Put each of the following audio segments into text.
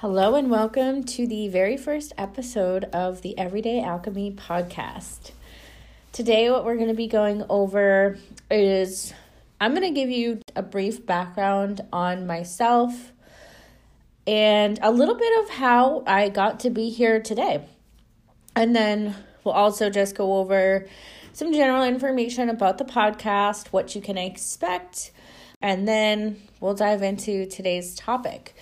Hello, and welcome to the very first episode of the Everyday Alchemy podcast. Today, what we're going to be going over is I'm going to give you a brief background on myself and a little bit of how I got to be here today. And then we'll also just go over some general information about the podcast, what you can expect, and then we'll dive into today's topic.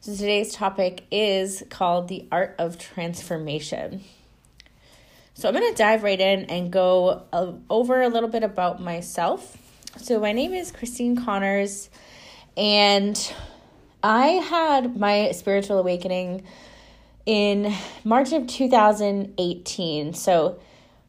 So today's topic is called the art of transformation. So I'm going to dive right in and go uh, over a little bit about myself. So my name is Christine Connors, and I had my spiritual awakening in March of 2018. So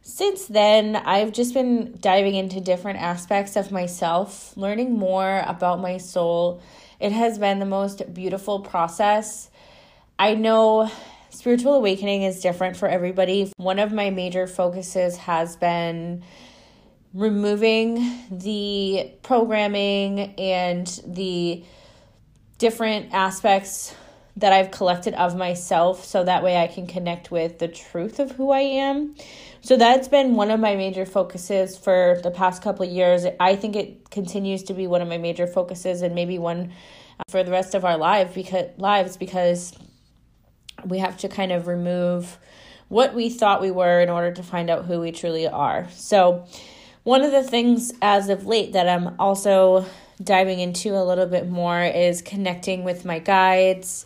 since then, I've just been diving into different aspects of myself, learning more about my soul it has been the most beautiful process. I know spiritual awakening is different for everybody. One of my major focuses has been removing the programming and the different aspects that I've collected of myself so that way I can connect with the truth of who I am. So that's been one of my major focuses for the past couple of years. I think it continues to be one of my major focuses and maybe one uh, for the rest of our life because lives because we have to kind of remove what we thought we were in order to find out who we truly are. So one of the things as of late that I'm also diving into a little bit more is connecting with my guides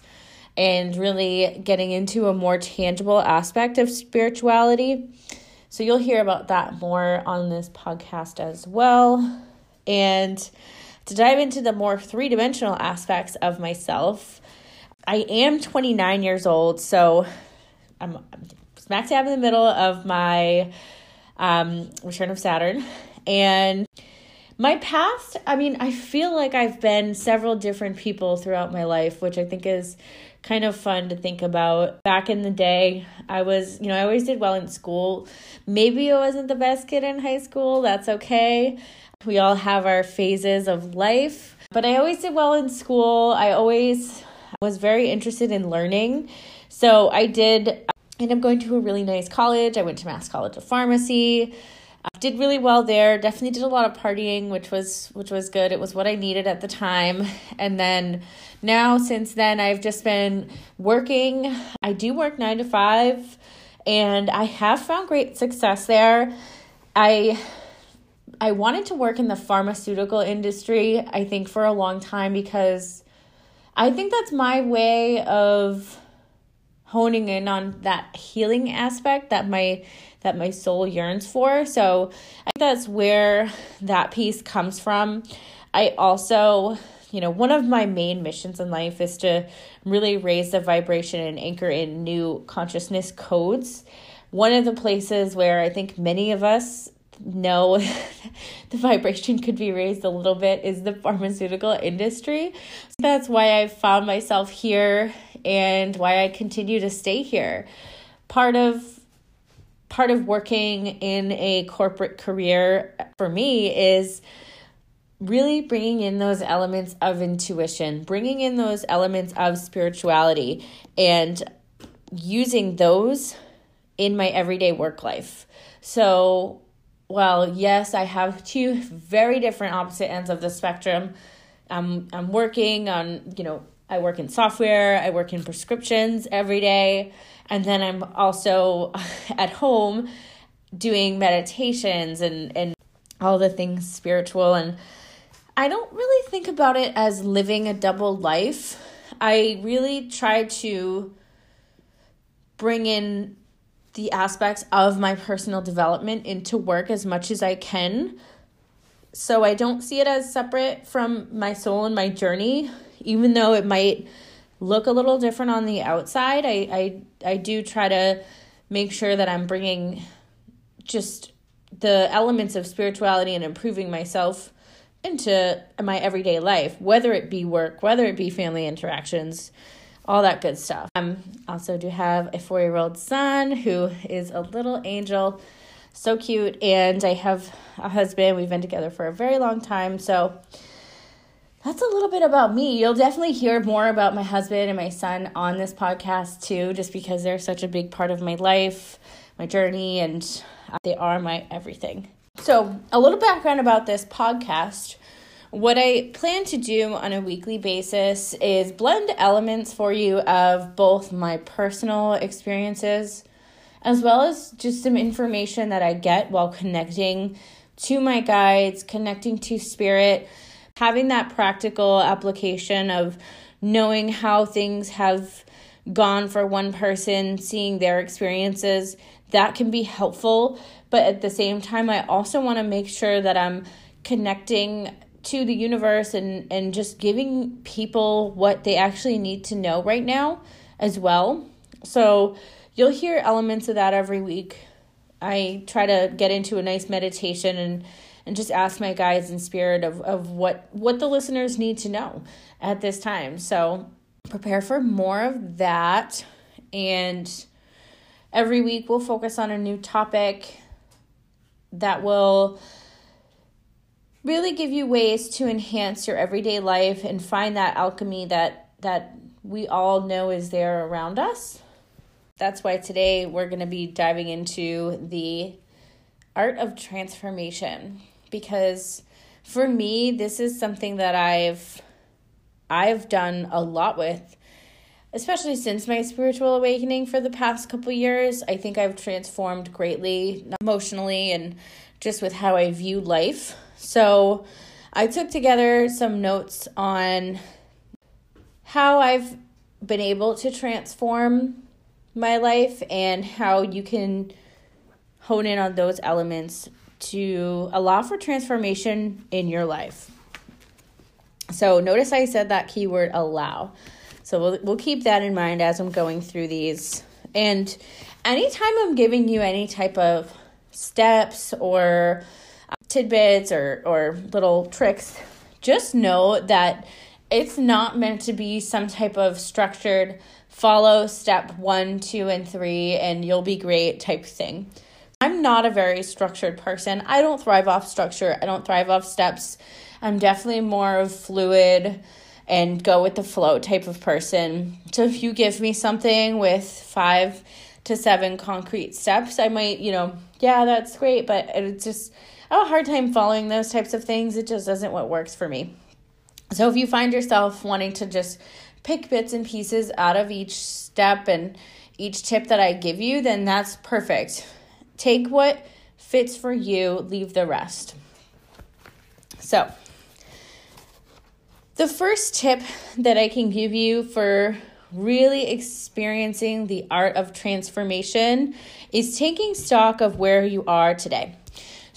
and really getting into a more tangible aspect of spirituality. So you'll hear about that more on this podcast as well. And to dive into the more three dimensional aspects of myself, I am 29 years old, so I'm, smack dab in the middle of my um, return of Saturn. And my past, I mean, I feel like I've been several different people throughout my life, which I think is kind of fun to think about. Back in the day, I was, you know, I always did well in school. Maybe I wasn't the best kid in high school. That's okay. We all have our phases of life, but I always did well in school. I always was very interested in learning. So I did end up going to a really nice college. I went to Mass College of Pharmacy. I did really well there. Definitely did a lot of partying, which was which was good. It was what I needed at the time. And then now since then I've just been working. I do work 9 to 5 and I have found great success there. I I wanted to work in the pharmaceutical industry, I think for a long time because I think that's my way of honing in on that healing aspect that my that my soul yearns for. So I think that's where that piece comes from. I also, you know, one of my main missions in life is to really raise the vibration and anchor in new consciousness codes. One of the places where I think many of us know the vibration could be raised a little bit is the pharmaceutical industry. So that's why I found myself here and why I continue to stay here. Part of part of working in a corporate career for me is really bringing in those elements of intuition, bringing in those elements of spirituality, and using those in my everyday work life. So, well, yes, I have two very different opposite ends of the spectrum. I'm I'm working on, you know, I work in software, I work in prescriptions every day. And then I'm also at home doing meditations and, and all the things spiritual. And I don't really think about it as living a double life. I really try to bring in the aspects of my personal development into work as much as I can. So I don't see it as separate from my soul and my journey, even though it might look a little different on the outside. I I I do try to make sure that I'm bringing just the elements of spirituality and improving myself into my everyday life, whether it be work, whether it be family interactions, all that good stuff. I um, also do have a four year old son who is a little angel, so cute, and I have a husband. We've been together for a very long time, so that's a little bit about me. You'll definitely hear more about my husband and my son on this podcast too, just because they're such a big part of my life, my journey, and uh, they are my everything. So, a little background about this podcast. What I plan to do on a weekly basis is blend elements for you of both my personal experiences as well as just some information that I get while connecting to my guides, connecting to spirit, having that practical application of knowing how things have gone for one person, seeing their experiences, that can be helpful. But at the same time, I also want to make sure that I'm connecting to the universe and, and just giving people what they actually need to know right now as well. So you'll hear elements of that every week. I try to get into a nice meditation and and just ask my guides in spirit of, of what what the listeners need to know at this time. So prepare for more of that and every week we'll focus on a new topic that will really give you ways to enhance your everyday life and find that alchemy that that we all know is there around us. That's why today we're going to be diving into the art of transformation because for me this is something that I've I've done a lot with especially since my spiritual awakening for the past couple years. I think I've transformed greatly emotionally and just with how I view life. So, I took together some notes on how I've been able to transform my life and how you can hone in on those elements to allow for transformation in your life. So notice I said that keyword allow. So we'll we'll keep that in mind as I'm going through these. And anytime I'm giving you any type of steps or tidbits or or little tricks, just know that it's not meant to be some type of structured follow step 1, 2 and 3 and you'll be great type thing. I'm not a very structured person. I don't thrive off structure. I don't thrive off steps. I'm definitely more of fluid and go with the flow type of person. So if you give me something with five to seven concrete steps, I might, you know, yeah, that's great, but it's just I have a hard time following those types of things. It just isn't what works for me. So if you find yourself wanting to just pick bits and pieces out of each step and each tip that I give you, then that's perfect. Take what fits for you, leave the rest. So, the first tip that I can give you for really experiencing the art of transformation is taking stock of where you are today.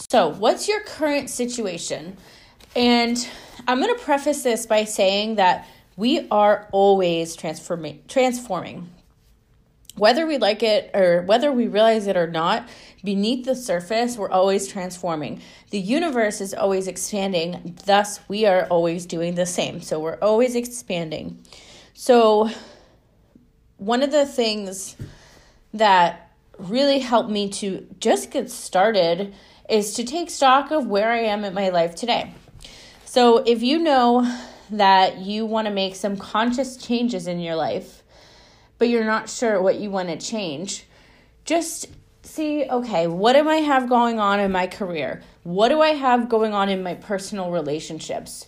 So, what's your current situation? And I'm going to preface this by saying that we are always transforming transforming whether we like it or whether we realize it or not, beneath the surface, we're always transforming. The universe is always expanding, thus, we are always doing the same. So, we're always expanding. So, one of the things that really helped me to just get started is to take stock of where I am in my life today. So, if you know that you want to make some conscious changes in your life, but you're not sure what you want to change, just see okay, what do I have going on in my career? What do I have going on in my personal relationships?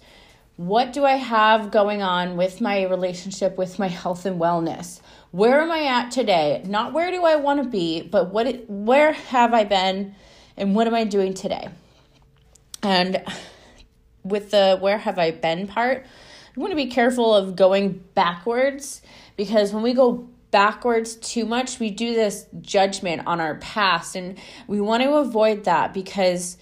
What do I have going on with my relationship with my health and wellness? Where am I at today? Not where do I want to be, but what it, where have I been and what am I doing today? And with the where have I been part, I want to be careful of going backwards because when we go backwards too much, we do this judgment on our past. And we want to avoid that because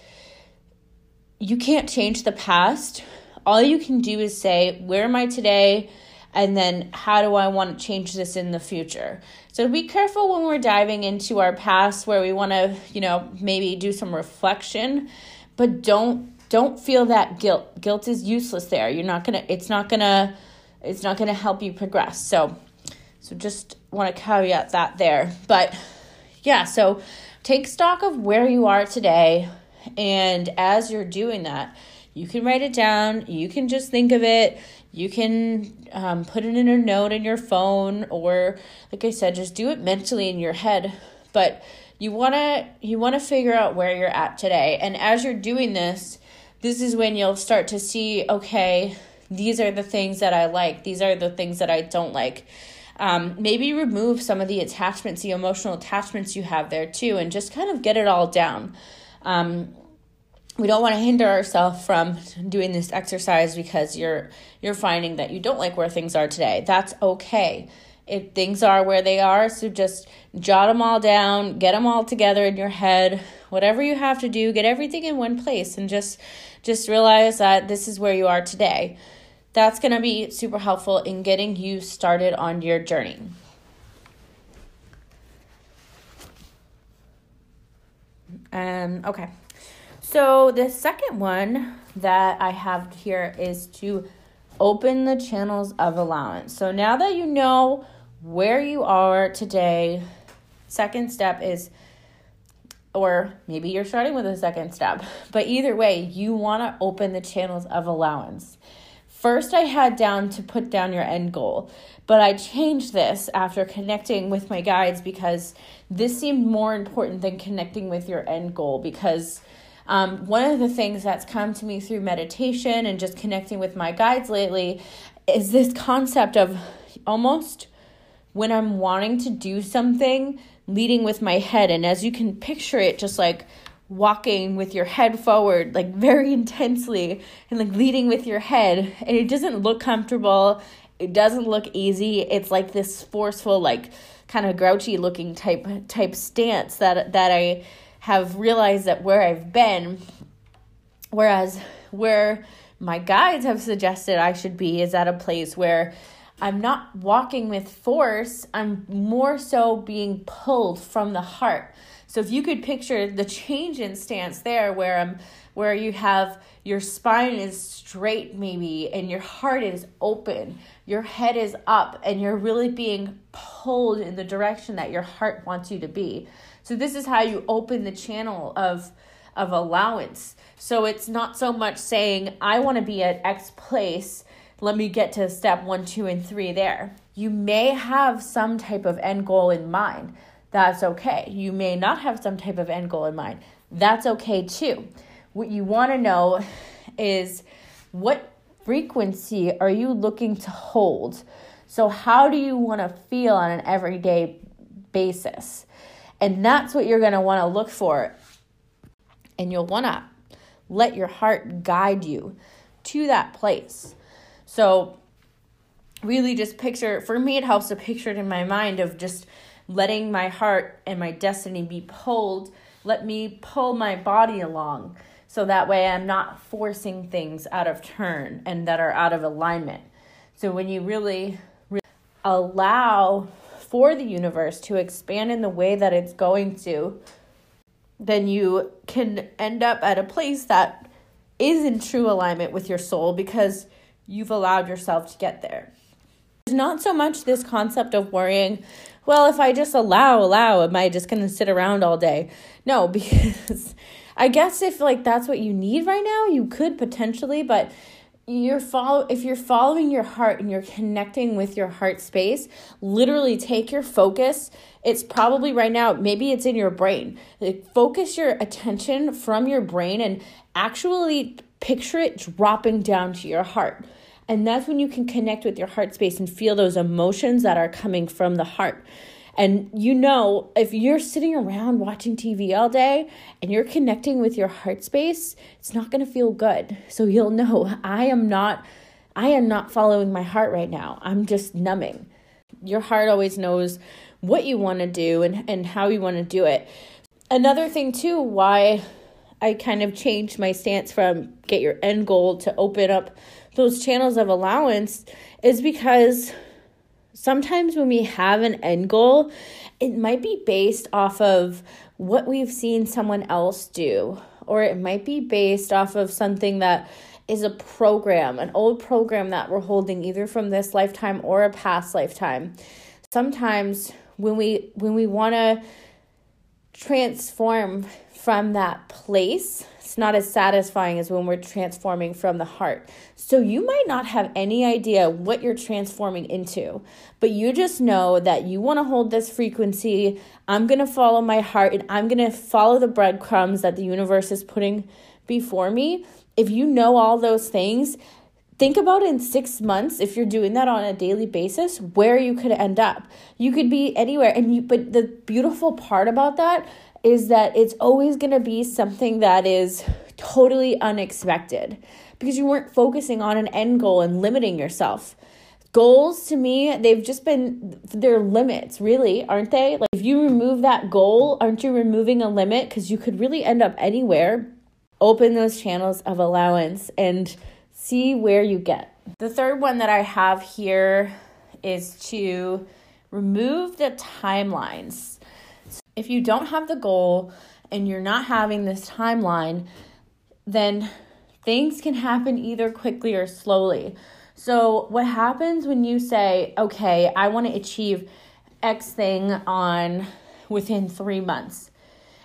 you can't change the past. All you can do is say, Where am I today? And then, how do I want to change this in the future? So, be careful when we're diving into our past where we want to, you know, maybe do some reflection, but don't don't feel that guilt. Guilt is useless there. You're not going to it's not going to it's not going to help you progress. So, so just want to caveat that there. But yeah, so take stock of where you are today. And as you're doing that, You can write it down, you can just think of it, you can um, put it in a note in your phone, or like I said, just do it mentally in your head. But you want to you want to figure out where you're at today and as you're doing this this is when you'll start to see okay these are the things that i like these are the things that i don't like um, maybe remove some of the attachments the emotional attachments you have there too and just kind of get it all down um, we don't want to hinder ourselves from doing this exercise because you're you're finding that you don't like where things are today that's okay if things are where they are. So just jot them all down, get them all together in your head. Whatever you have to do, get everything in one place and just just realize that this is where you are today. That's going to be super helpful in getting you started on your journey. Um okay. So the second one that I have here is to open the channels of allowance. So now that you know where you are today. Second step is, or maybe you're starting with a second step, but either way, you want to open the channels of allowance. First, I had down to put down your end goal, but I changed this after connecting with my guides because this seemed more important than connecting with your end goal. Because um, one of the things that's come to me through meditation and just connecting with my guides lately is this concept of almost when I'm wanting to do something, leading with my head. And as you can picture it, just like walking with your head forward, like very intensely, and like leading with your head. And it doesn't look comfortable, it doesn't look easy. It's like this forceful, like kind of grouchy looking type type stance that that I have realized that where I've been whereas where my guides have suggested I should be is at a place where I'm not walking with force, I'm more so being pulled from the heart. So if you could picture the change in stance there where I'm where you have your spine is straight maybe and your heart is open, your head is up and you're really being pulled in the direction that your heart wants you to be. So this is how you open the channel of of allowance. So it's not so much saying I want to be at X place let me get to step one, two, and three there. You may have some type of end goal in mind. That's okay. You may not have some type of end goal in mind. That's okay too. What you want to know is what frequency are you looking to hold? So, how do you want to feel on an everyday basis? And that's what you're going to want to look for. And you'll want to let your heart guide you to that place. So, really just picture, for me, it helps to picture it in my mind of just letting my heart and my destiny be pulled. Let me pull my body along so that way I'm not forcing things out of turn and that are out of alignment. So, when you really, allow for the universe to expand in the way that it's going to, then you can end up at a place that is in true alignment with your soul because you've allowed yourself to get there. Not so much this concept of worrying, well, if I just allow, allow, am I just going to sit around all day? No, because I guess if like that's what you need right now, you could potentially, but you're follow if you're following your heart and you're connecting with your heart space literally take your focus it's probably right now maybe it's in your brain like, focus your attention from your brain and actually picture it dropping down to your heart and that's when you can connect with your heart space and feel those emotions that are coming from the heart. And you know, if you're sitting around watching TV all day and you're connecting with your heart space, it's not going to feel good. So you'll know I am not I am not following my heart right now. I'm just numbing. Your heart always knows what you want to do and, and how you want to do it. Another thing too why I kind of changed my stance from get your end goal to open up those channels of allowance is because sometimes when we have an end goal, it might be based off of what we've seen someone else do, or it might be based off of something that is a program, an old program that we're holding either from this lifetime or a past lifetime. Sometimes when we when we want to transform from that place, it's not as satisfying as when we're transforming from the heart. So you might not have any idea what you're transforming into, but you just know that you want to hold this frequency. I'm going to follow my heart and I'm going to follow the breadcrumbs that the universe is putting before me. If you know all those things, think about in six months if you're doing that on a daily basis where you could end up you could be anywhere and you but the beautiful part about that is that it's always going to be something that is totally unexpected because you weren't focusing on an end goal and limiting yourself. Goals to me, they've just been their limits, really, aren't they? Like if you remove that goal, aren't you removing a limit because you could really end up anywhere? Open those channels of allowance and see where you get. The third one that I have here is to remove the timelines if you don't have the goal and you're not having this timeline, then things can happen either quickly or slowly. So, what happens when you say, okay, I want to achieve X thing on within three months?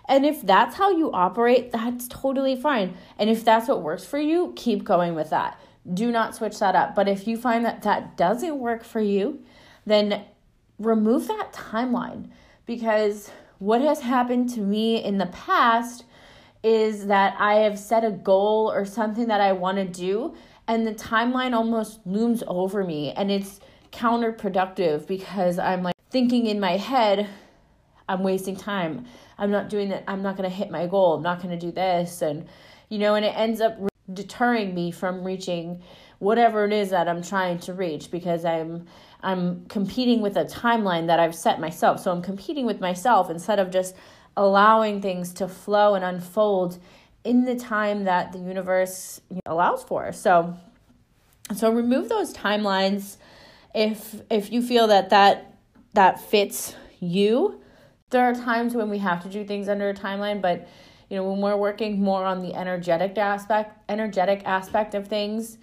And if that's how you operate, that's totally fine. And if that's what works for you, keep going with that. Do not switch that up. But if you find that that doesn't work for you, then remove that timeline because what has happened to me in the past is that I have set a goal or something that I want to do, and the timeline almost looms over me, and it's counterproductive because I'm like thinking in my head, I'm wasting time. I'm not doing that. I'm not going to hit my goal. I'm not going to do this. And, you know, and it ends up deterring me from reaching whatever it is that I'm trying to reach because I'm I'm competing with a timeline that I've set myself. So I'm competing with myself instead of just allowing things to flow and unfold in the time that the universe allows for. So so remove those timelines if if you feel that that that fits you. There are times when we have to do things under a timeline, but you know, when we're working more on the energetic aspect energetic aspect of things,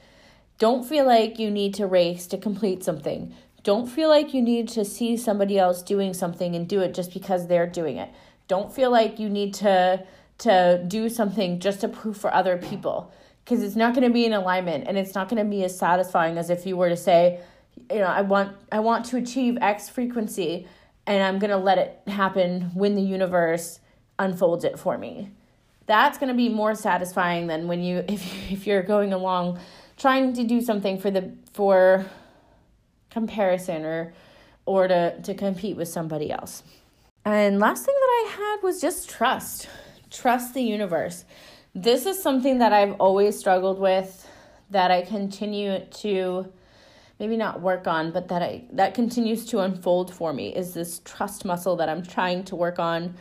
don't feel like you need to race to complete something. Don't feel like you need to see somebody else doing something and do it just because they're doing it. Don't feel like you need to to do something just to prove for other people because it's not going to be in alignment and it's not going to be as satisfying as if you were to say, you know, I want I want to achieve X frequency and I'm going to let it happen when the universe unfolds it for me. That's going to be more satisfying than when you if if you're going along trying to do something for the for comparison or or to, to compete with somebody else. And last thing that I had was just trust. Trust the universe. This is something that I've always struggled with that I continue to maybe not work on, but that I that continues to unfold for me is this trust muscle that I'm trying to work on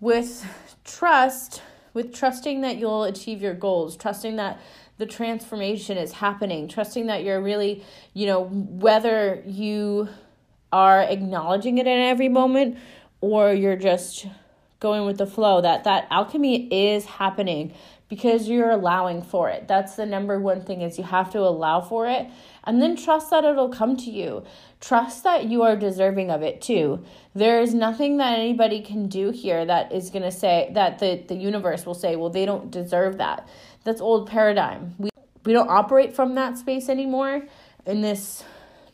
with trust, with trusting that you'll achieve your goals, trusting that the transformation is happening, trusting that you're really, you know, whether you are acknowledging it in every moment or you're just going with the flow that that alchemy is happening because you're allowing for it that's the number one thing is you have to allow for it and then trust that it'll come to you trust that you are deserving of it too there is nothing that anybody can do here that is going to say that the, the universe will say well they don't deserve that that's old paradigm. We we don't operate from that space anymore in this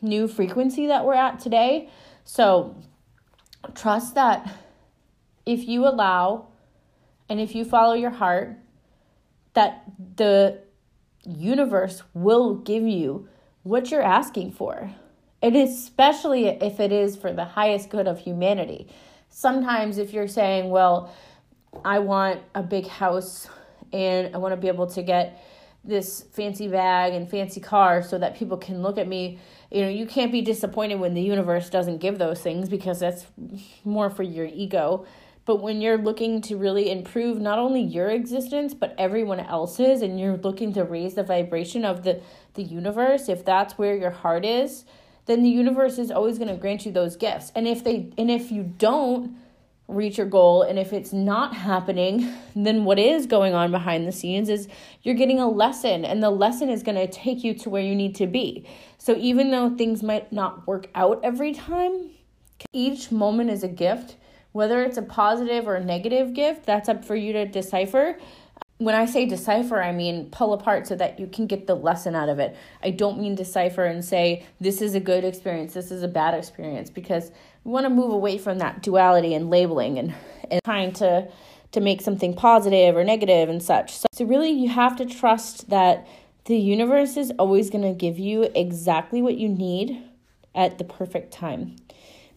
new frequency that we're at today. So trust that if you allow and if you follow your heart that the universe will give you what you're asking for. And especially if it is for the highest good of humanity. Sometimes if you're saying, well, I want a big house and I want to be able to get this fancy bag and fancy car so that people can look at me. You know, you can't be disappointed when the universe doesn't give those things because that's more for your ego. But when you're looking to really improve not only your existence but everyone else's and you're looking to raise the vibration of the the universe, if that's where your heart is, then the universe is always going to grant you those gifts. And if they and if you don't, reach your goal. And if it's not happening, then what is going on behind the scenes is you're getting a lesson, and the lesson is going to take you to where you need to be. So even though things might not work out every time, each moment is a gift Whether it's a positive or a negative gift, that's up for you to decipher. When I say decipher, I mean pull apart so that you can get the lesson out of it. I don't mean decipher and say this is a good experience, this is a bad experience, because we want to move away from that duality and labeling and, and trying to to make something positive or negative and such. So, so really you have to trust that the universe is always going to give you exactly what you need at the perfect time.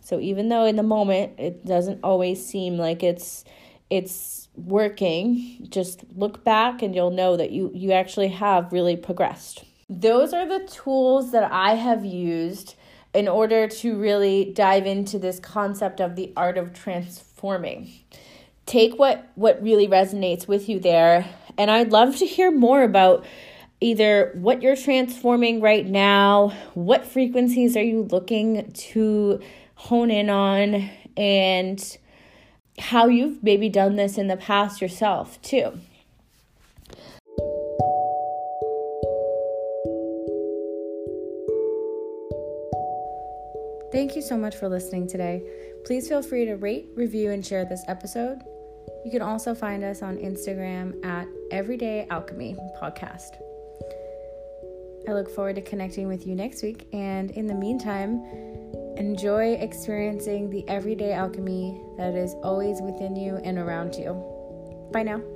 So even though in the moment it doesn't always seem like it's it's working, just look back and you'll know that you you actually have really progressed. Those are the tools that I have used in order to really dive into this concept of the art of transforming. Take what what really resonates with you there and I'd love to hear more about either what you're transforming right now, what frequencies are you looking to hone in on, and how you've maybe done this in the past yourself, too. Thank you so much for listening today. Please feel free to rate, review, and share this episode. You can also find us on Instagram at Everyday Alchemy Podcast. I look forward to connecting with you next week. And in the meantime, enjoy experiencing the everyday alchemy that is always within you and around you. Bye now.